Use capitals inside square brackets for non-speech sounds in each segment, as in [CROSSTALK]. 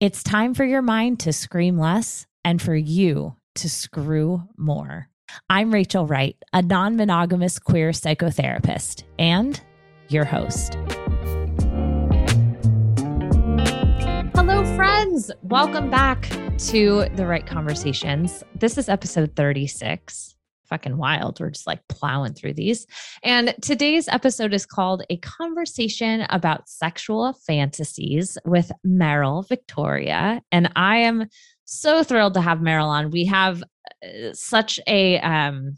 It's time for your mind to scream less and for you to screw more. I'm Rachel Wright, a non monogamous queer psychotherapist and your host. Hello, friends. Welcome back to The Wright Conversations. This is episode 36 fucking wild. We're just like plowing through these. And today's episode is called A Conversation About Sexual Fantasies with Meryl Victoria. And I am so thrilled to have Meryl on. We have uh, such a um,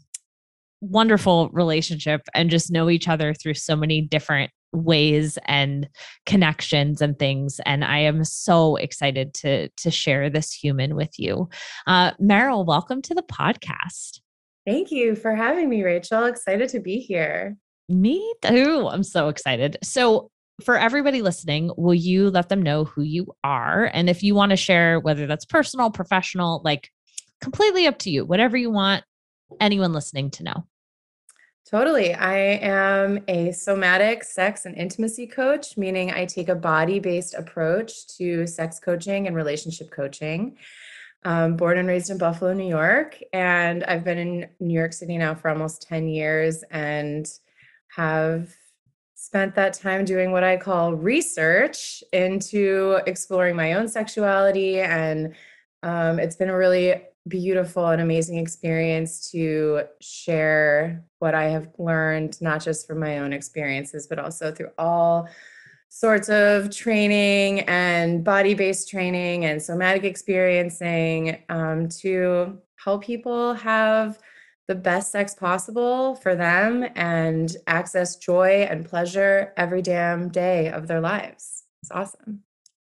wonderful relationship and just know each other through so many different ways and connections and things and i am so excited to to share this human with you uh meryl welcome to the podcast Thank you for having me, Rachel. Excited to be here. Me too. I'm so excited. So, for everybody listening, will you let them know who you are? And if you want to share, whether that's personal, professional, like completely up to you, whatever you want anyone listening to know. Totally. I am a somatic sex and intimacy coach, meaning I take a body based approach to sex coaching and relationship coaching um, born and raised in Buffalo, New York. And I've been in New York City now for almost 10 years and have spent that time doing what I call research into exploring my own sexuality. And um, it's been a really beautiful and amazing experience to share what I have learned, not just from my own experiences, but also through all sorts of training and body based training and somatic experiencing um, to help people have the best sex possible for them and access joy and pleasure every damn day of their lives. It's awesome.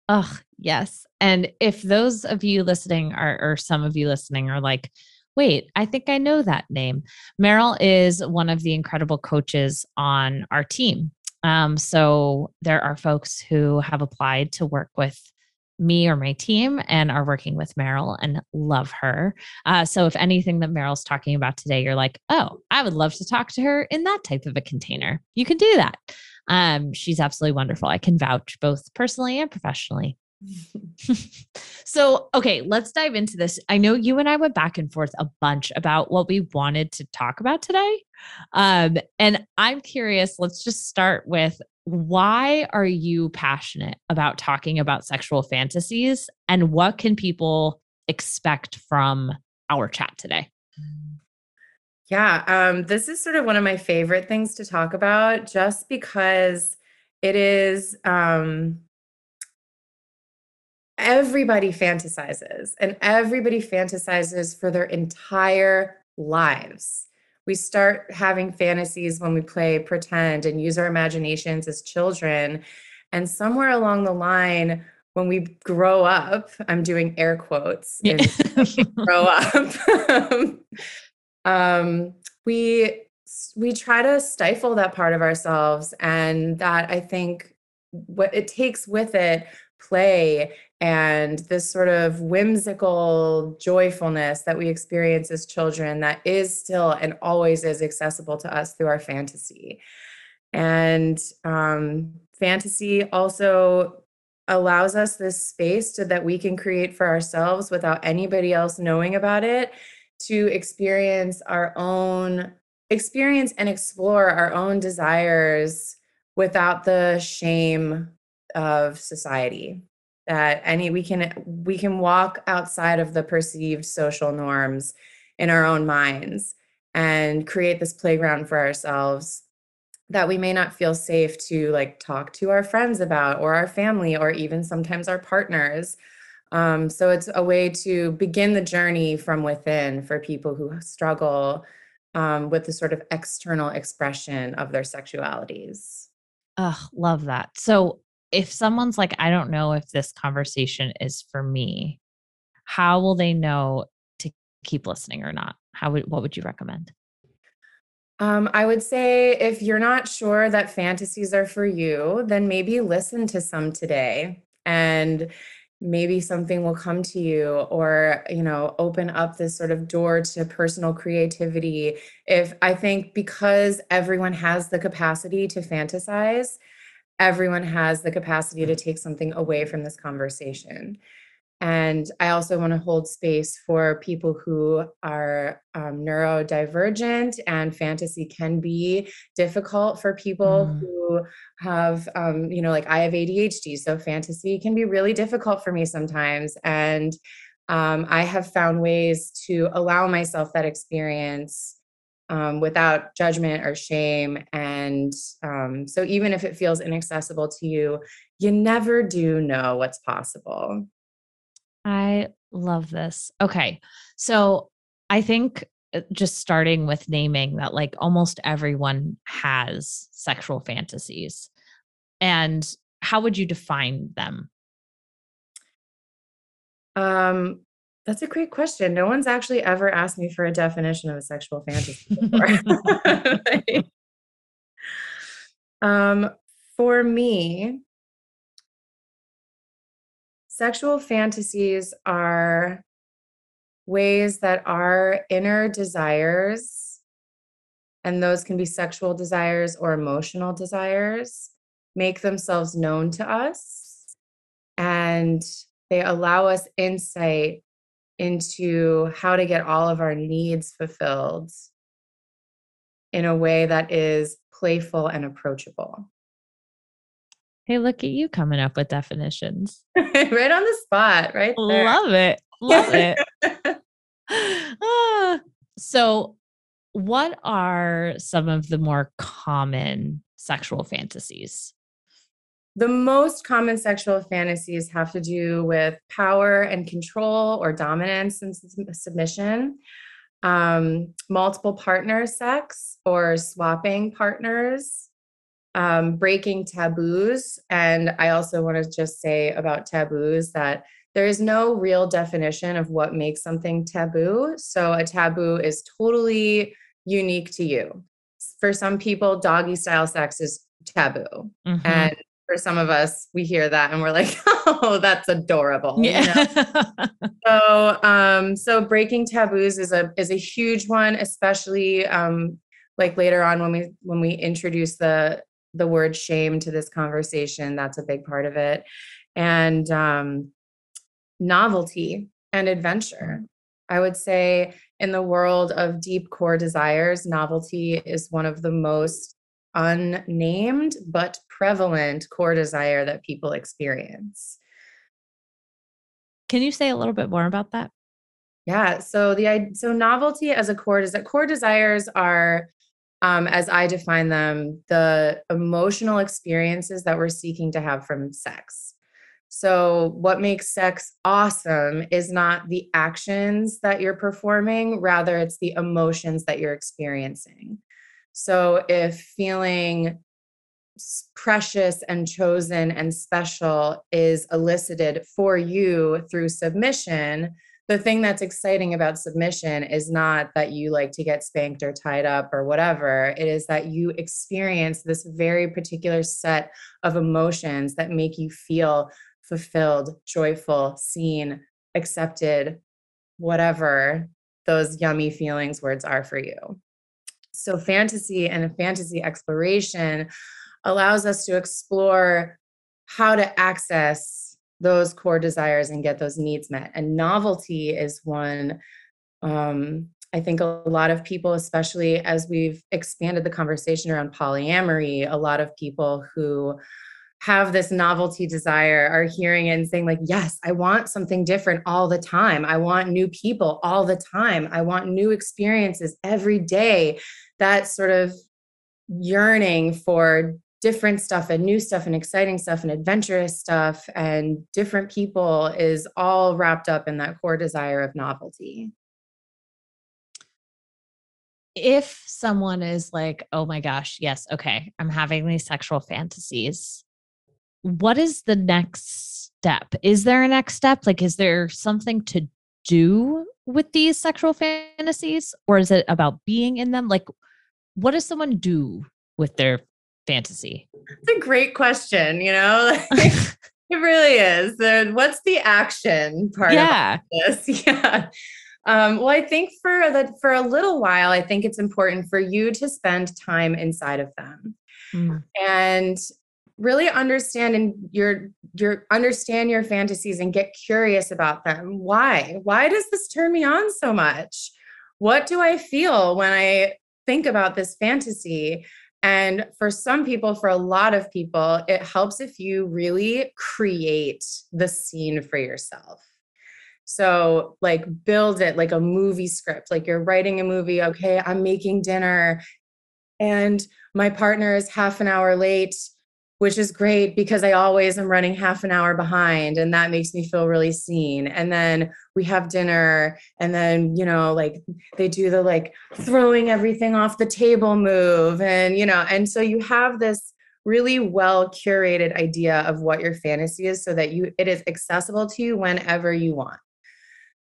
Oh, yes. And if those of you listening are, or some of you listening are like, wait, I think I know that name. Meryl is one of the incredible coaches on our team. Um, so there are folks who have applied to work with me or my team and are working with Meryl and love her. Uh, so if anything that Meryl's talking about today, you're like, oh, I would love to talk to her in that type of a container. You can do that. Um, she's absolutely wonderful. I can vouch both personally and professionally. [LAUGHS] so, okay, let's dive into this. I know you and I went back and forth a bunch about what we wanted to talk about today. Um, and I'm curious, let's just start with why are you passionate about talking about sexual fantasies and what can people expect from our chat today? Yeah, um, this is sort of one of my favorite things to talk about just because it is um, everybody fantasizes and everybody fantasizes for their entire lives. We start having fantasies when we play pretend and use our imaginations as children. And somewhere along the line, when we grow up, I'm doing air quotes, yeah. [LAUGHS] grow up, [LAUGHS] um, we we try to stifle that part of ourselves, and that I think what it takes with it play and this sort of whimsical joyfulness that we experience as children that is still and always is accessible to us through our fantasy. And um, fantasy also allows us this space so that we can create for ourselves without anybody else knowing about it to experience our own experience and explore our own desires without the shame of society that any we can we can walk outside of the perceived social norms in our own minds and create this playground for ourselves that we may not feel safe to like talk to our friends about or our family or even sometimes our partners um, so it's a way to begin the journey from within for people who struggle um, with the sort of external expression of their sexualities. Oh, love that. So if someone's like, I don't know if this conversation is for me, how will they know to keep listening or not? How would what would you recommend? Um, I would say if you're not sure that fantasies are for you, then maybe listen to some today and maybe something will come to you or you know open up this sort of door to personal creativity if i think because everyone has the capacity to fantasize everyone has the capacity to take something away from this conversation and I also want to hold space for people who are um, neurodivergent, and fantasy can be difficult for people mm. who have, um, you know, like I have ADHD. So fantasy can be really difficult for me sometimes. And um, I have found ways to allow myself that experience um, without judgment or shame. And um, so, even if it feels inaccessible to you, you never do know what's possible. I love this. Okay. So I think uh, just starting with naming that like almost everyone has sexual fantasies. And how would you define them? Um that's a great question. No one's actually ever asked me for a definition of a sexual fantasy before. [LAUGHS] [LAUGHS] um for me, Sexual fantasies are ways that our inner desires, and those can be sexual desires or emotional desires, make themselves known to us. And they allow us insight into how to get all of our needs fulfilled in a way that is playful and approachable. Hey, look at you coming up with definitions. [LAUGHS] right on the spot, right there. Love it. Love it. [LAUGHS] ah, so, what are some of the more common sexual fantasies? The most common sexual fantasies have to do with power and control or dominance and submission, um, multiple partner sex or swapping partners, um, breaking taboos. And I also want to just say about taboos that there is no real definition of what makes something taboo. So a taboo is totally unique to you. For some people, doggy style sex is taboo. Mm-hmm. And for some of us, we hear that and we're like, [LAUGHS] oh, that's adorable. Yeah. You know? [LAUGHS] so um, so breaking taboos is a is a huge one, especially um like later on when we when we introduce the the word shame to this conversation. That's a big part of it. And um, novelty and adventure. I would say in the world of deep core desires, novelty is one of the most unnamed but prevalent core desire that people experience. Can you say a little bit more about that? Yeah. So the so novelty as a core is that core desires are um, as I define them, the emotional experiences that we're seeking to have from sex. So, what makes sex awesome is not the actions that you're performing, rather, it's the emotions that you're experiencing. So, if feeling precious and chosen and special is elicited for you through submission, the thing that's exciting about submission is not that you like to get spanked or tied up or whatever. It is that you experience this very particular set of emotions that make you feel fulfilled, joyful, seen, accepted, whatever those yummy feelings words are for you. So, fantasy and fantasy exploration allows us to explore how to access those core desires and get those needs met. And novelty is one. Um, I think a lot of people, especially as we've expanded the conversation around polyamory, a lot of people who have this novelty desire are hearing and saying like yes i want something different all the time. I want new people all the time. I want new experiences every day. That sort of yearning for different stuff and new stuff and exciting stuff and adventurous stuff and different people is all wrapped up in that core desire of novelty. If someone is like, oh my gosh, yes, okay, I'm having these sexual fantasies, what is the next step? Is there a next step? Like, is there something to do with these sexual fantasies, or is it about being in them? Like, what does someone do with their fantasy? It's a great question. You know, [LAUGHS] [LAUGHS] it really is. What's the action part yeah. of this? [LAUGHS] Yeah. Um, well, I think for the for a little while, I think it's important for you to spend time inside of them. Mm. And really understand and your your understand your fantasies and get curious about them. Why? Why does this turn me on so much? What do I feel when I think about this fantasy? And for some people, for a lot of people, it helps if you really create the scene for yourself. So, like, build it like a movie script, like you're writing a movie. Okay, I'm making dinner and my partner is half an hour late which is great because I always am running half an hour behind and that makes me feel really seen. And then we have dinner and then, you know, like they do the like throwing everything off the table move and, you know, and so you have this really well curated idea of what your fantasy is so that you it is accessible to you whenever you want.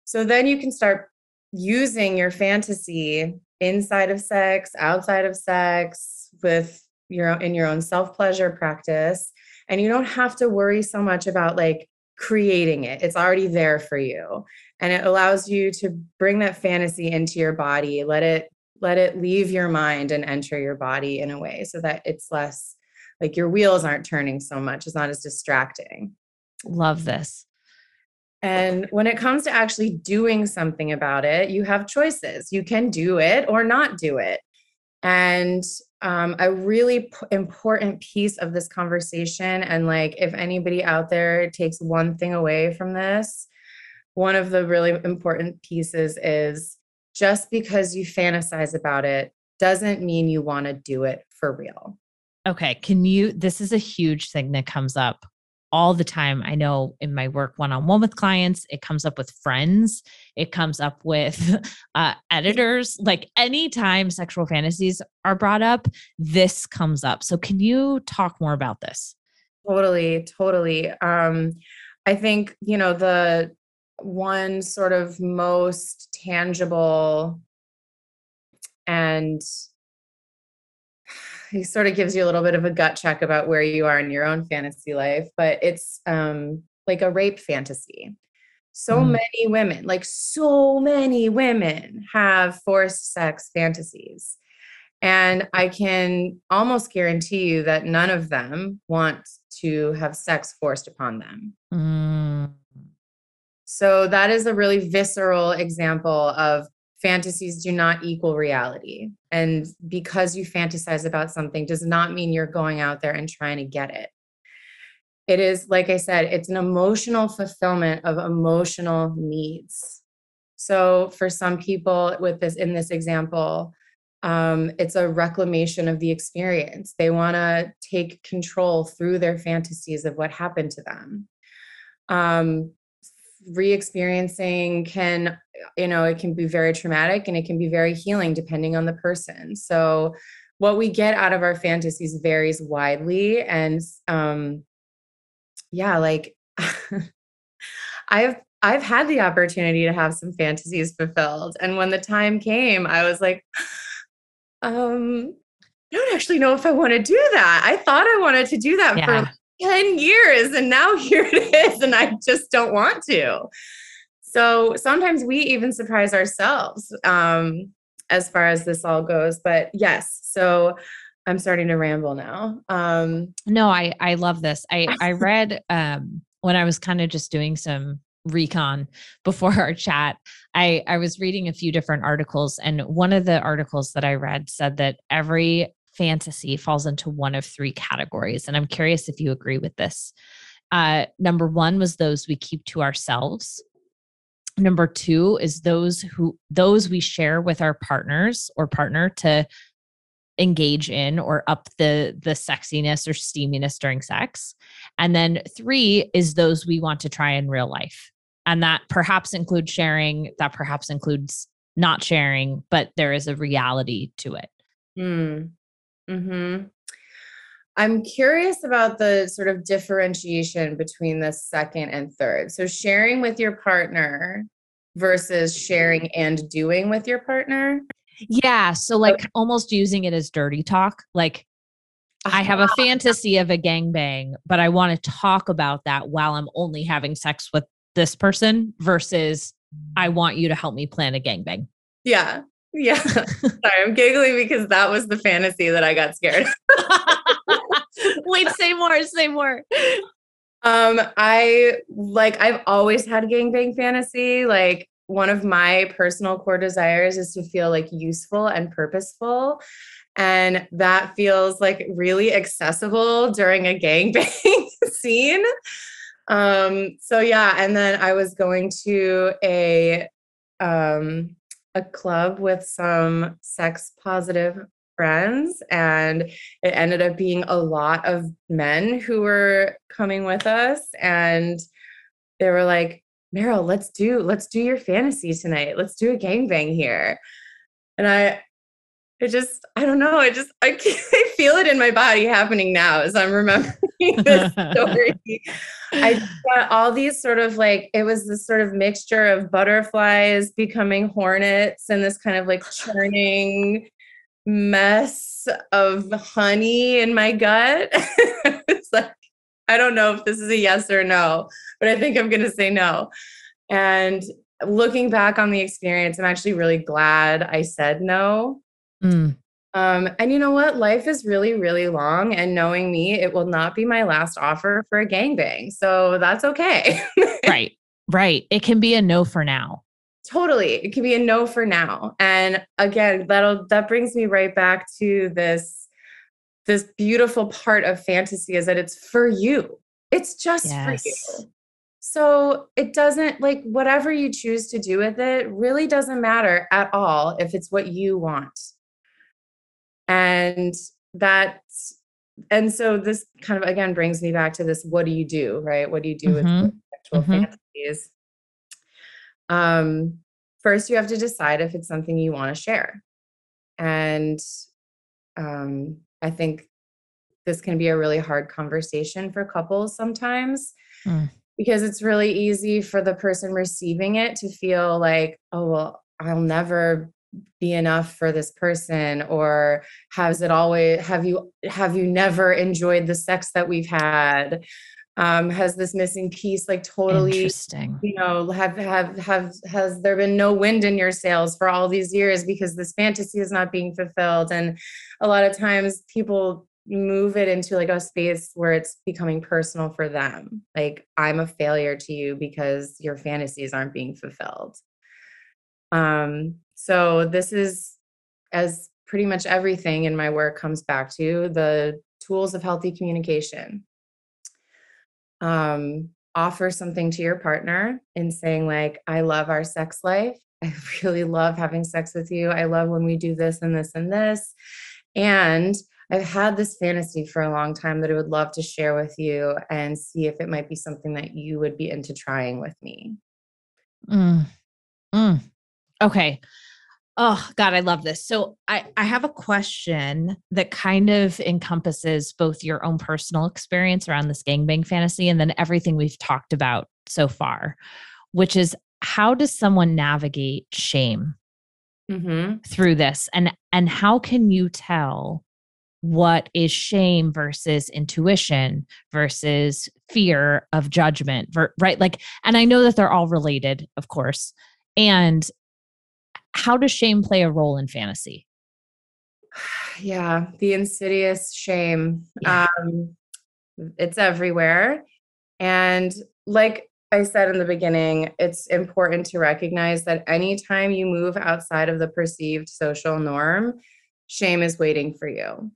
So then you can start using your fantasy inside of sex, outside of sex with your in your own self pleasure practice and you don't have to worry so much about like creating it. It's already there for you and it allows you to bring that fantasy into your body. Let it let it leave your mind and enter your body in a way so that it's less like your wheels aren't turning so much. It's not as distracting. Love this. And when it comes to actually doing something about it you have choices. You can do it or not do it. And um, a really p- important piece of this conversation. And like, if anybody out there takes one thing away from this, one of the really important pieces is just because you fantasize about it doesn't mean you want to do it for real. Okay. Can you? This is a huge thing that comes up all the time. I know in my work one on one with clients, it comes up with friends, it comes up with [LAUGHS] uh, editors. Like anytime sexual fantasies are brought up, this comes up. So, can you talk more about this? Totally, totally. Um, I think, you know, the one sort of most tangible and he sort of gives you a little bit of a gut check about where you are in your own fantasy life, but it's um, like a rape fantasy. So mm. many women, like so many women, have forced sex fantasies. And I can almost guarantee you that none of them want to have sex forced upon them. Mm. So that is a really visceral example of fantasies do not equal reality. And because you fantasize about something does not mean you're going out there and trying to get it. It is, like I said, it's an emotional fulfillment of emotional needs. So for some people with this in this example, um, it's a reclamation of the experience. They want to take control through their fantasies of what happened to them. Um, re-experiencing can you know it can be very traumatic and it can be very healing depending on the person so what we get out of our fantasies varies widely and um yeah like [LAUGHS] i've i've had the opportunity to have some fantasies fulfilled and when the time came i was like [SIGHS] um I don't actually know if I want to do that. I thought I wanted to do that yeah. for 10 years and now [LAUGHS] here it is and I just don't want to. So sometimes we even surprise ourselves um, as far as this all goes. But yes, so I'm starting to ramble now. Um, no, I I love this. I [LAUGHS] I read um, when I was kind of just doing some recon [LAUGHS] before our chat i i was reading a few different articles and one of the articles that i read said that every fantasy falls into one of three categories. And I'm curious if you agree with this. Uh, number one was those we keep to ourselves. Number two is those who those we share with our partners or partner to engage in or up the the sexiness or steaminess during sex. And then three is those we want to try in real life. And that perhaps includes sharing, that perhaps includes not sharing, but there is a reality to it. Hmm. Mm-hmm. I'm curious about the sort of differentiation between the second and third. So, sharing with your partner versus sharing and doing with your partner. Yeah. So, like almost using it as dirty talk. Like, I have a fantasy of a gangbang, but I want to talk about that while I'm only having sex with this person versus I want you to help me plan a gangbang. Yeah. Yeah. [LAUGHS] Sorry, I'm giggling because that was the fantasy that I got scared. [LAUGHS] Wait, say more, say more. Um, I like I've always had gangbang fantasy. Like one of my personal core desires is to feel like useful and purposeful. And that feels like really accessible during a gangbang [LAUGHS] scene. Um, so yeah, and then I was going to a um a club with some sex positive friends and it ended up being a lot of men who were coming with us and they were like meryl let's do let's do your fantasy tonight. Let's do a gangbang here. And i it just i don't know i just I, [LAUGHS] I feel it in my body happening now as i'm remembering [LAUGHS] this story. I got all these sort of like it was this sort of mixture of butterflies becoming hornets and this kind of like churning mess of honey in my gut. [LAUGHS] It's like i don't know if this is a yes or no but i think i'm going to say no. And looking back on the experience i'm actually really glad i said no. Mm. Um, and you know what? Life is really, really long. And knowing me, it will not be my last offer for a gangbang. So that's okay. [LAUGHS] right. Right. It can be a no for now. Totally. It can be a no for now. And again, that'll that brings me right back to this this beautiful part of fantasy is that it's for you. It's just yes. for you. So it doesn't like whatever you choose to do with it really doesn't matter at all if it's what you want and that and so this kind of again brings me back to this what do you do right what do you do mm-hmm. with sexual mm-hmm. fantasies um first you have to decide if it's something you want to share and um i think this can be a really hard conversation for couples sometimes mm. because it's really easy for the person receiving it to feel like oh well i'll never be enough for this person or has it always have you have you never enjoyed the sex that we've had? Um has this missing piece like totally interesting. you know have have have has there been no wind in your sails for all these years because this fantasy is not being fulfilled? And a lot of times people move it into like a space where it's becoming personal for them. Like i'm a failure to you because your fantasies aren't being fulfilled. Um so this is as pretty much everything in my work comes back to the tools of healthy communication. Um, offer something to your partner in saying like i love our sex life [LAUGHS] i really love having sex with you i love when we do this and this and this and i've had this fantasy for a long time that i would love to share with you and see if it might be something that you would be into trying with me mm. Mm. okay Oh God, I love this. So I, I have a question that kind of encompasses both your own personal experience around this gangbang fantasy and then everything we've talked about so far, which is how does someone navigate shame mm-hmm. through this? And and how can you tell what is shame versus intuition versus fear of judgment, right? Like, and I know that they're all related, of course. And how does shame play a role in fantasy? [SIGHS] Yeah, the insidious shame. Yeah. Um, it's everywhere. And like I said in the beginning, it's important to recognize that anytime you move outside of the perceived social norm, shame is waiting for you.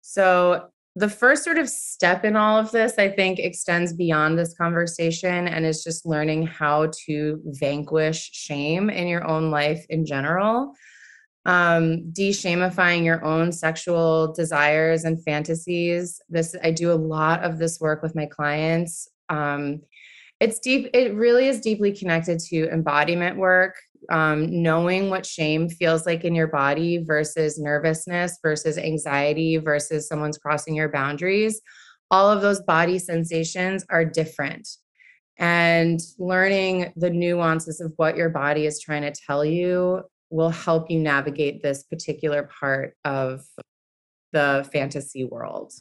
So the first sort of step in all of this, I think, extends beyond this conversation and is just learning how to vanquish shame in your own life in general. Um, de-shamifying your own sexual desires and fantasies. This I do a lot of this work with my clients. Um, it's deep, it really is deeply connected to embodiment work um, knowing what shame feels like in your body versus nervousness versus anxiety versus someone's crossing your boundaries, all of those body sensations are different. And learning the nuances of what your body is trying to tell you will help you navigate this particular part of the fantasy world.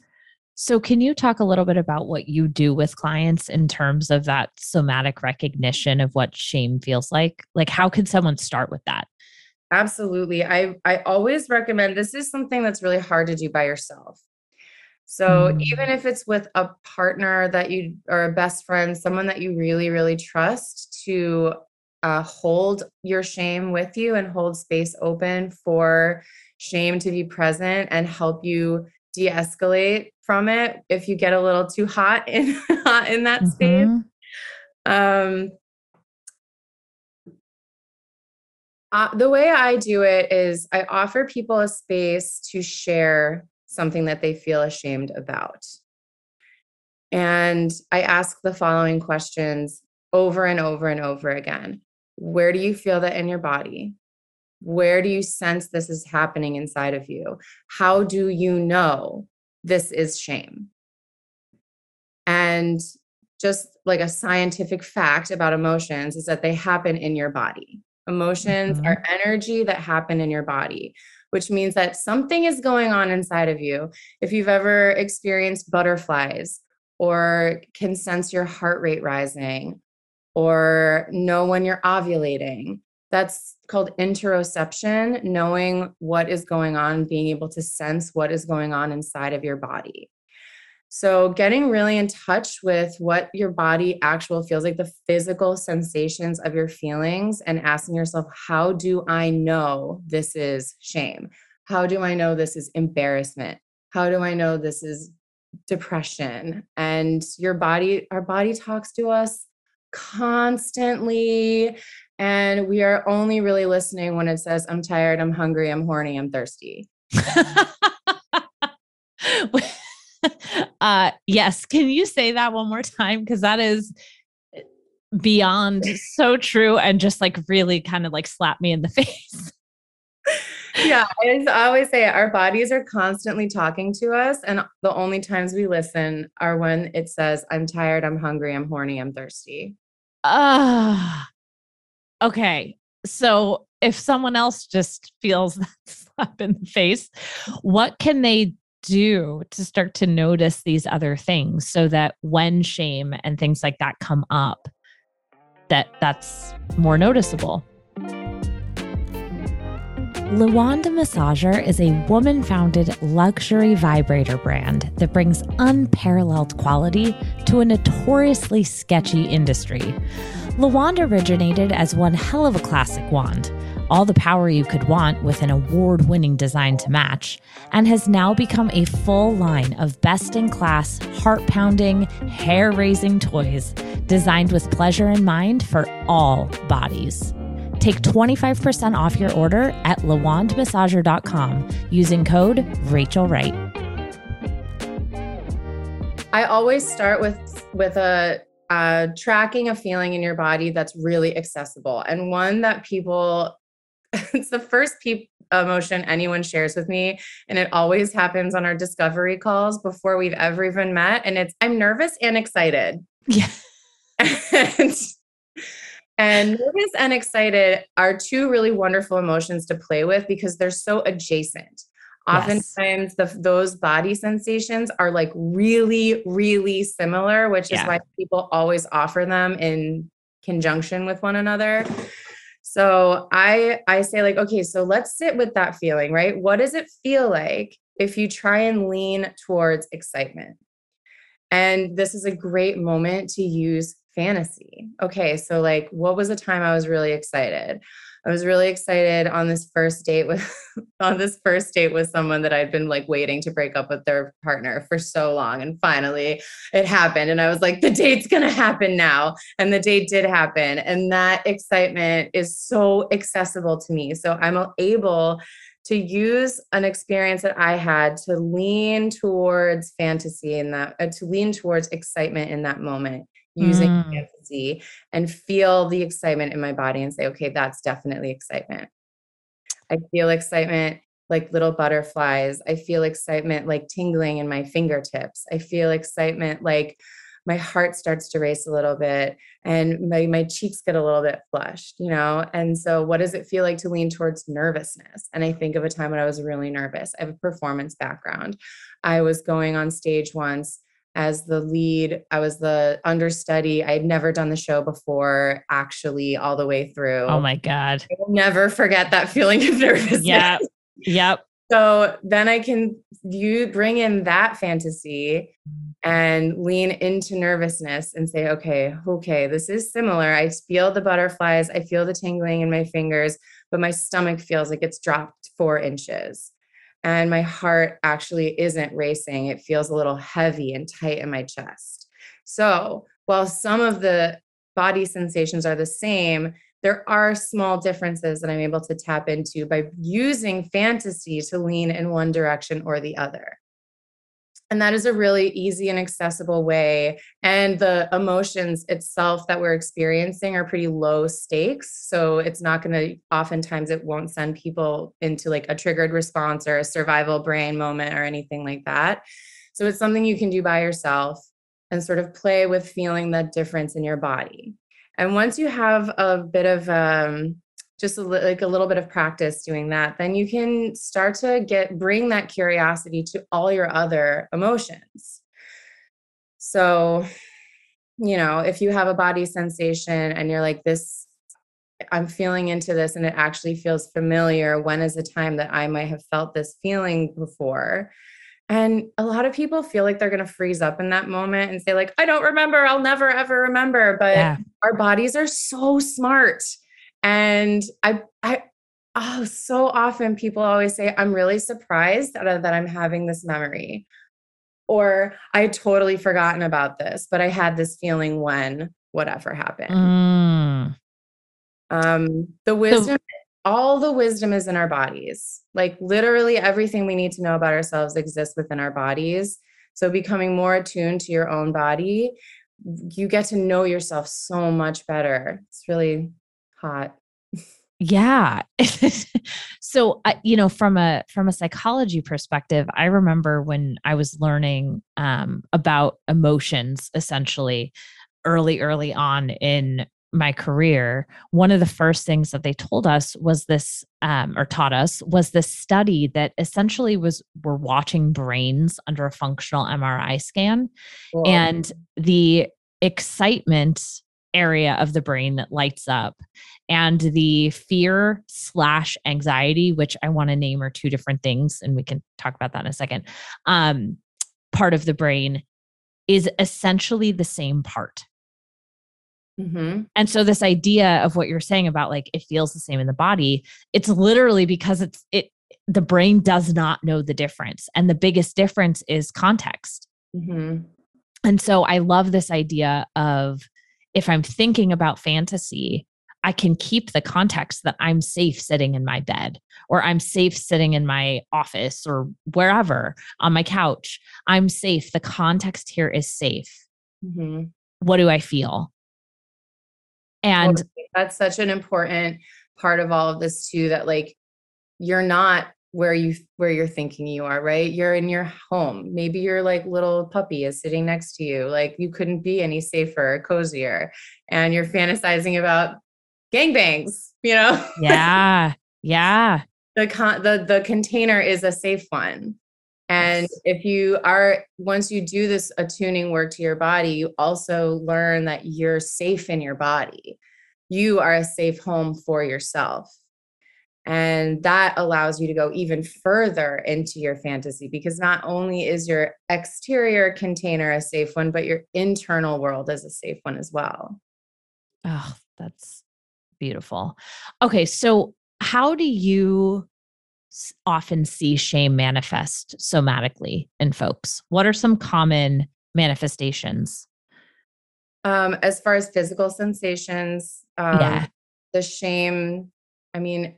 So, can you talk a little bit about what you do with clients in terms of that somatic recognition of what shame feels like? Like, how can someone start with that? Absolutely. I, I always recommend this is something that's really hard to do by yourself. So, mm. even if it's with a partner that you or a best friend, someone that you really, really trust to uh, hold your shame with you and hold space open for shame to be present and help you de-escalate from it if you get a little too hot in [LAUGHS] hot in that mm-hmm. space. Um, uh, the way I do it is I offer people a space to share something that they feel ashamed about. And I ask the following questions over and over and over again Where do you feel that in your body? Where do you sense this is happening inside of you? How do you know this is shame? And just like a scientific fact about emotions is that they happen in your body. Emotions mm-hmm. are energy that happen in your body, which means that something is going on inside of you. If you've ever experienced butterflies or can sense your heart rate rising or know when you're ovulating, that's called interoception, knowing what is going on, being able to sense what is going on inside of your body. So, getting really in touch with what your body actual feels like, the physical sensations of your feelings, and asking yourself, how do I know this is shame? How do I know this is embarrassment? How do I know this is depression? And your body, our body talks to us constantly and we are only really listening when it says, I'm tired, I'm hungry, I'm horny, I'm thirsty. [LAUGHS] uh, yes. Can you say that one more time? Because that is beyond so true and just like really kind of like slap me in the [LAUGHS] face. yeah, I always say our bodies are constantly talking to us, and the only times we listen are when it says, I'm tired, I'm hungry, I'm horny, I'm thirsty. Ah, uh, okay, so if someone else just feels [LAUGHS] that slap in the face, what can they do to start to notice these other things so that when shame and things like that come up, that that's more noticeable? Le Wand Massager is a woman founded luxury vibrator brand that brings unparalleled quality to a notoriously sketchy industry. Le Wand originated as one hell of a classic wand, all the power you could want with an award winning design to match, and has now become a full line of best in class, heart pounding, hair raising toys designed with pleasure in mind for all bodies. Take 25% off your order at lewandmassager.com using code Rachel Wright. I always start with with a uh, tracking a feeling in your body that's really accessible and one that people [LAUGHS] it's the first pe- emotion anyone shares with me and it always happens on our discovery calls before we've ever even met and it's i'm nervous and excited yeah [LAUGHS] and and nervous and excited are two really wonderful emotions to play with because they're so adjacent. Oftentimes, yes. the, those body sensations are like really, really similar, which is yeah. why people always offer them in conjunction with one another. So I I say like, okay, so let's sit with that feeling, right? What does it feel like if you try and lean towards excitement? And this is a great moment to use fantasy. Okay, so like what was the time I was really excited? I was really excited on this first date with [LAUGHS] on this first date with someone that I'd been like waiting to break up with their partner for so long and finally it happened and I was like the date's going to happen now and the date did happen and that excitement is so accessible to me. So I'm able to use an experience that I had to lean towards fantasy in that uh, to lean towards excitement in that moment using Mm. fantasy and feel the excitement in my body and say, okay, that's definitely excitement. I feel excitement like little butterflies. I feel excitement like tingling in my fingertips. I feel excitement like my heart starts to race a little bit and my, my cheeks get a little bit flushed, you know? And so, what does it feel like to lean towards nervousness? And I think of a time when I was really nervous. I have a performance background. I was going on stage once as the lead. I was the understudy. I had never done the show before, actually, all the way through. Oh my God. I will never forget that feeling of nervousness. Yep. Yep. [LAUGHS] So then I can you bring in that fantasy and lean into nervousness and say, okay, okay, this is similar. I feel the butterflies, I feel the tingling in my fingers, but my stomach feels like it's dropped four inches. And my heart actually isn't racing. It feels a little heavy and tight in my chest. So while some of the body sensations are the same, there are small differences that I'm able to tap into by using fantasy to lean in one direction or the other. And that is a really easy and accessible way. And the emotions itself that we're experiencing are pretty low stakes. So it's not going to, oftentimes, it won't send people into like a triggered response or a survival brain moment or anything like that. So it's something you can do by yourself and sort of play with feeling that difference in your body. And once you have a bit of um, just a li- like a little bit of practice doing that, then you can start to get bring that curiosity to all your other emotions. So, you know, if you have a body sensation and you're like, this, I'm feeling into this and it actually feels familiar, when is the time that I might have felt this feeling before? And a lot of people feel like they're going to freeze up in that moment and say, like, I don't remember, I'll never ever remember. But Yeah. our bodies are so smart. And I, I, oh, so often people always say, I'm really surprised that, that I'm having this memory. Or I had totally forgotten about this, but I had this feeling when whatever happened. Mm. Um, the wisdom, all the wisdom is in our bodies. Like literally everything we need to know about ourselves exists within our bodies. So becoming more attuned to your own body, you get to know yourself so much better. It's really hot. Yeah. [LAUGHS] so I you know from a from a psychology perspective, I remember when I was learning um about emotions essentially early early on in my career, one of the first things that they told us was this um or taught us was this study that essentially was we're watching brains under a functional MRI scan Cool. and the excitement area of the brain that lights up and the fear slash anxiety which i want to name are two different things and we can talk about that in a second um part of the brain is essentially the same part mm-hmm. and so this idea of what you're saying about like it feels the same in the body it's literally because it's it the brain does not know the difference and the biggest difference is context mm-hmm. and so I love this idea of if I'm thinking about fantasy, I can keep the context that I'm safe sitting in my bed or I'm safe sitting in my office or wherever on my couch. I'm safe. The context here is safe. Mhm. What do I feel? And that's such an important part of all of this too that like you're not where you where you're thinking you are right? You're in your home. Maybe your like little puppy is sitting next to you. Like you couldn't be any safer or cozier and you're fantasizing about gangbangs you know? [LAUGHS] Yeah, yeah. the con- the the container is a safe one. And Yes. if you are once you do this attuning work to your body you also learn that you're safe in your body. You are a safe home for yourself and that allows you to go even further into your fantasy because not only is your exterior container a safe one but your internal world is a safe one as well Oh, that's beautiful. Okay, so how do you often see shame manifest somatically in folks? What are some common manifestations? Um, as far as physical sensations, um, Yeah. the shame, I mean,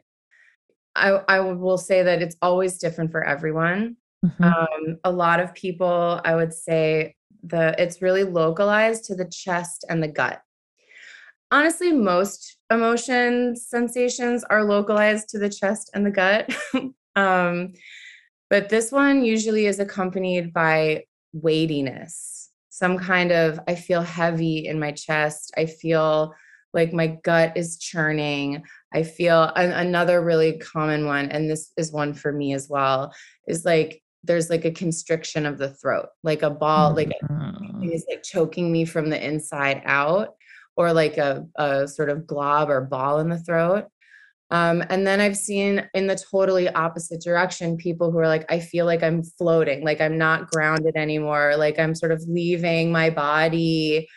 I, I will say that it's always different for everyone. Mhm. Um, a lot of people, I would say, the it's really localized to the chest and the gut. Honestly, most emotions, sensations are localized to the chest and the gut. [LAUGHS] um, but this one usually is accompanied by weightiness, some kind of, I feel heavy in my chest. I feel like my gut is churning. I feel an, another really common one, and this is one for me as well, is like there's like a constriction of the throat, like a ball, like mm-hmm. is like choking me from the inside out, or like a, a sort of glob or ball in the throat. Um, and then I've seen in the totally opposite direction people who are like, I feel like I'm floating, like I'm not grounded anymore, like I'm sort of leaving my body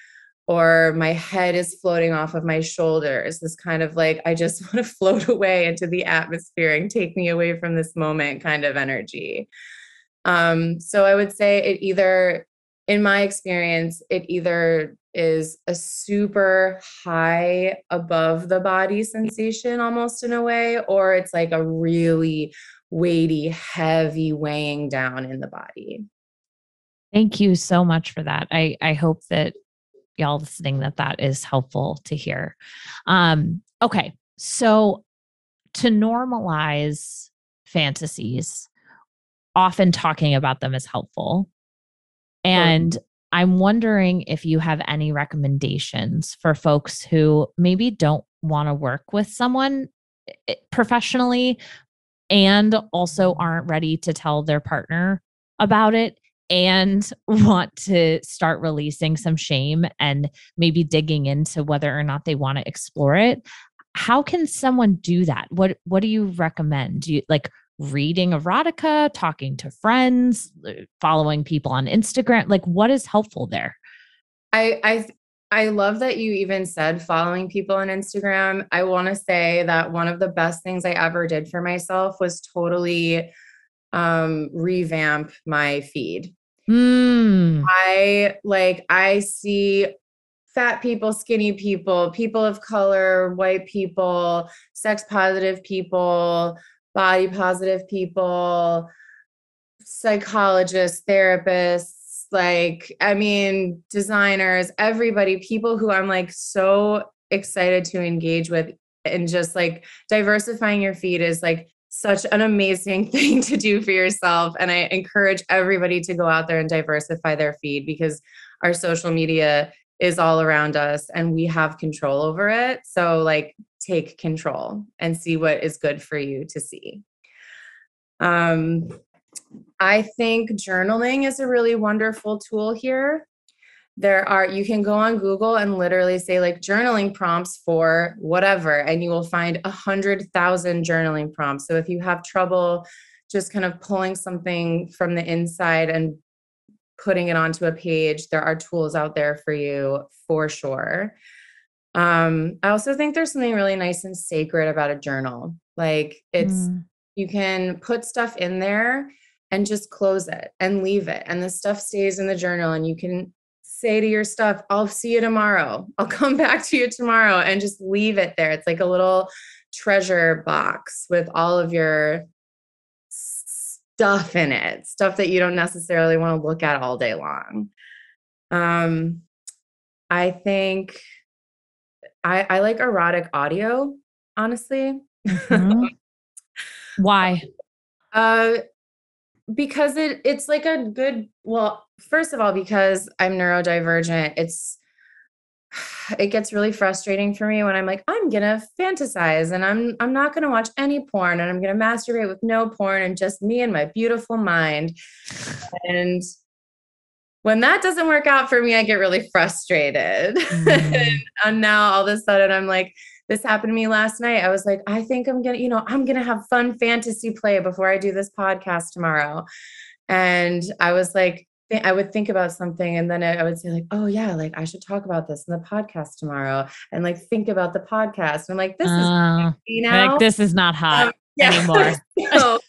or my head is floating off of my shoulders. This kind of like, I just [LAUGHS] want to float away into the atmosphere and take me away from this moment kind of energy. Um, so I would say it either, in my experience, it either is a super high above the body sensation almost in a way, or it's like a really weighty, heavy weighing down in the body. Thank you so much for that. I, I hope that y'all listening that that is helpful to hear. Um, okay. So to normalize fantasies, often talking about them is helpful. And I'm wondering if you have any recommendations for folks who maybe don't want to work with someone eh, professionally and also aren't ready to tell their partner about it and [LAUGHS] want to start releasing some shame and maybe digging into whether or not they want to explore it how can someone do that what what do you recommend do you like reading erotica, talking to friends, following people on Instagram? Like what is helpful there? I I I love that you even said following people on Instagram. I want to say that one of the best things I ever did for myself was totally um revamp my feed. Mm. I like I see fat people, skinny people, people of color, white people, sex positive people, body positive people, psychologists, therapists, like, I mean, designers, everybody, people who I'm like so excited to engage with and just like diversifying your feed is like such an amazing [LAUGHS] thing to do for yourself. And I encourage everybody to go out there and diversify their feed because our social media is all around us and we have control over it. So, like, take control and see what is good for you to see. Um, I think journaling is a really wonderful tool here. There are, you can go on Google and literally say like journaling prompts for whatever, and you will find a hundred thousand journaling prompts. So if you have trouble just kind of pulling something from the inside and putting it onto a page, there are tools out there for you for sure. Um, I also think there's something really nice and sacred about a journal. Like it's mm. you can put stuff in there and just close it and leave it. And the stuff stays in the journal and you can say to your stuff, I'll see you tomorrow. I'll come [LAUGHS] back to you tomorrow and just leave it there. It's like a little treasure box with all of your stuff in it, stuff that you don't necessarily want to look at all day long. Um, I think I, I like erotic audio, honestly. Mm-hmm. [LAUGHS] Why? uh, because it it's like a good well, first of all, because I'm neurodivergent, it's [SIGHS] it gets really frustrating for me when I'm like, I'm gonna fantasize and I'm I'm not gonna watch any porn and I'm gonna masturbate with no porn and just me and my beautiful mind. And when that doesn't work out for me, I get really frustrated. [LAUGHS] Mm. and now all of a sudden I'm like, this happened to me last night. I was like, I think I'm gonna, you know, I'm gonna have fun fantasy play before I do this podcast tomorrow. And I was like, I would think about something and then I would say, like, oh yeah, like I should talk about this in the podcast tomorrow and like think about the podcast. And I'm like, this is uh, you know, like, this is not hot um, yeah. anymore. [LAUGHS] so,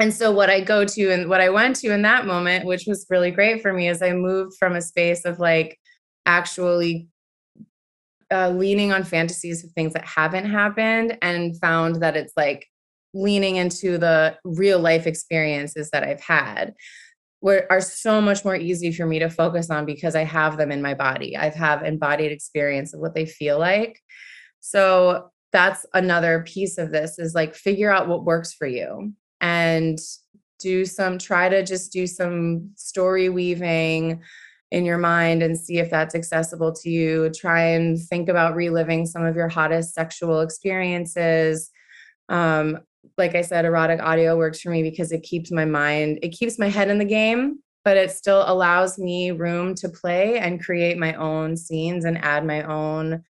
and so what I go to and what I went to in that moment, which was really great for me, is I moved from a space of like actually uh, leaning on fantasies of things that haven't happened and found that it's like leaning into the real life experiences that I've had are so much more easy for me to focus on because I have them in my body. I've have embodied experience of what they feel like. So that's another piece of this is like figure out what works for you and do some try to just do some story weaving in your mind and see if that's accessible to you. Try and think about reliving some of your hottest sexual experiences. Um, like I said, erotic audio works for me because it keeps my mind, it keeps my head in the game, but it still allows me room to play and create my own scenes and add my own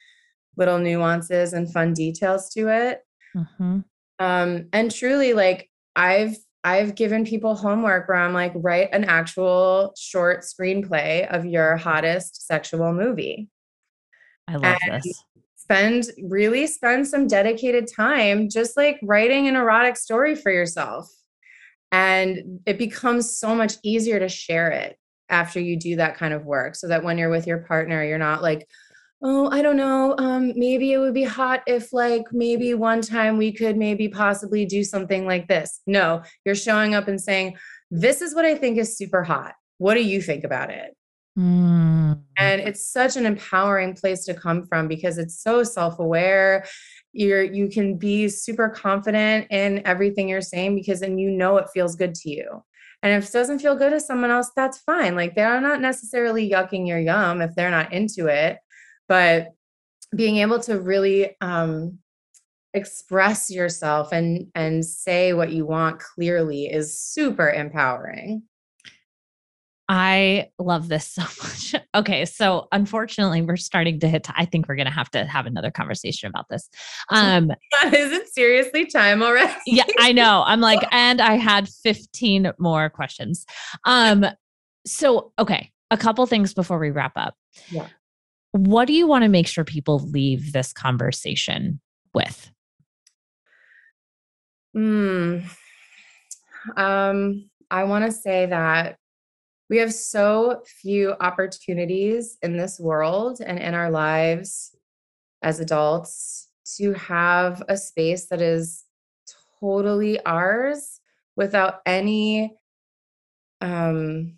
little nuances and fun details to it. Mm-hmm. Um, and truly, like I've I've given people homework where I'm like, write an actual short screenplay of your hottest sexual movie. I love and this. Spend really spend some dedicated time just like writing an erotic story for yourself. And it becomes so much easier to share it after you do that kind of work so that when you're with your partner, you're not like, oh i don't know um maybe it would be hot if like maybe one time we could maybe possibly do something like this. No you're showing up and saying this is what i think is super hot. What do you think about it? Mm. and it's such an empowering place to come from because it's so self-aware. You're you can be super confident in everything you're saying because then you know it feels good to you. And if it doesn't feel good to someone else that's fine. Like they're not necessarily yucking your yum if they're not into it but being able to really um, express yourself and and say what you want clearly is super empowering I love this so much. [LAUGHS] Okay, so unfortunately, we're starting to hit. T- I think we're going to have to have another conversation about this. [LAUGHS] Um, is it seriously time already? yeah, I know. I'm like, [LAUGHS] and I had 15 more questions. Um, so okay, a couple things before we wrap up. Yeah. What do you want to make sure people leave this conversation with? Hmm. Um, I want to say that we have so few opportunities in this world and in our lives as adults to have a space that is totally ours without any um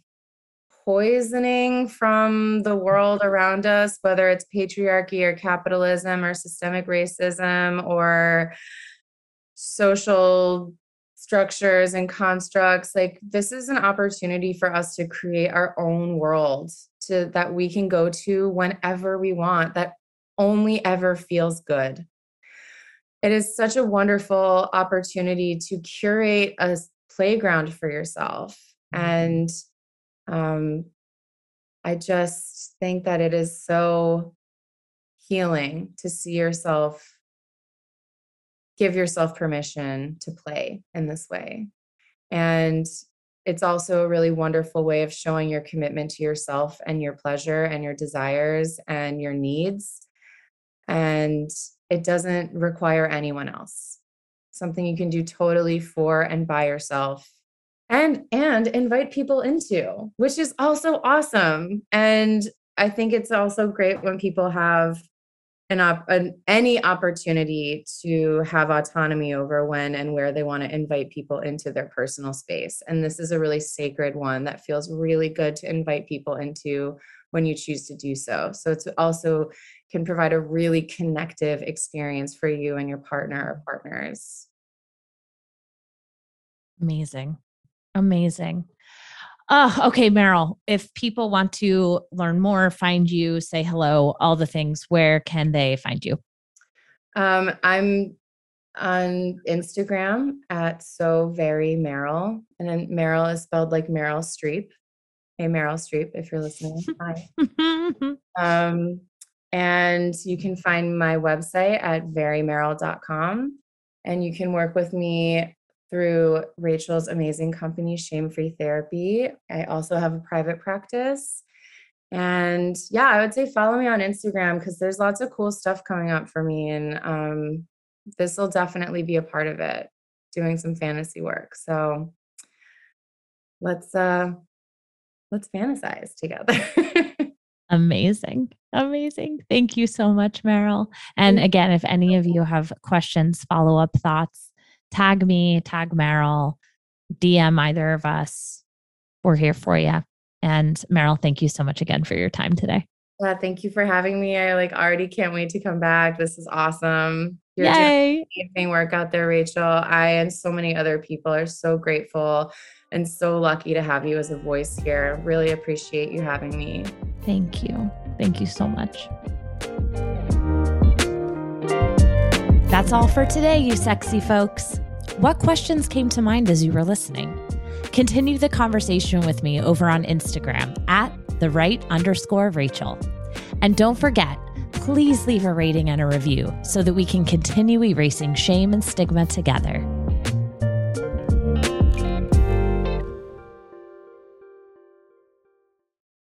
poisoning from the world around us, whether it's patriarchy or capitalism or systemic racism or social structures and constructs like this is an opportunity for us to create our own world to that we can go to whenever we want that only ever feels good it is such a wonderful opportunity to curate a playground for yourself mm-hmm. and um, I just think that it is so healing to see yourself give yourself permission to play in this way. And it's also a really wonderful way of showing your commitment to yourself and your pleasure and your desires and your needs. And it doesn't require anyone else. Something you can do totally for and by yourself and and invite people into which is also awesome. And i think it's also great when people have an, op- an any opportunity to have autonomy over when and where they want to invite people into their personal space. And this is a really sacred one that feels really good to invite people into when you choose to do so. So it's also can provide a really connective experience for you and your partner or partners. Amazing Amazing. Oh, okay, Meryl. If people want to learn more, find you, say hello, all the things, where can they find you? Um, I'm on Instagram at so very Meryl, and then Meryl is spelled like Meryl Streep. Hey, Meryl Streep, if you're listening, hi. [LAUGHS] um, and you can find my website at verymeryl.com, and you can work with me through Rachel's amazing company, Shame Free Therapy. I also have a private practice. And yeah, I would say follow me on Instagram because there's lots of cool stuff coming up for me. And um, this will definitely be a part of it, doing some fantasy work. So let's uh let's fantasize together. [LAUGHS] Amazing. Amazing. Thank you so much, Meryl. And again, if any of you have questions, follow up thoughts, tag me, tag Meryl, DM either of us. we're here for you. And Meryl, thank you so much again for your time today. Well, thank you for having me. I like already can't wait to come back. This is awesome. You're Yay. doing amazing work out there, Rachel. I and so many other people are so grateful and so lucky to have you as a voice here. Really appreciate you having me. Thank you. Thank you so much. That's all for today, you sexy folks. What questions came to mind as you were listening? Continue the conversation with me over on Instagram at the Wright underscore Rachel. And don't forget, please leave a rating and a review so that we can continue erasing shame and stigma together.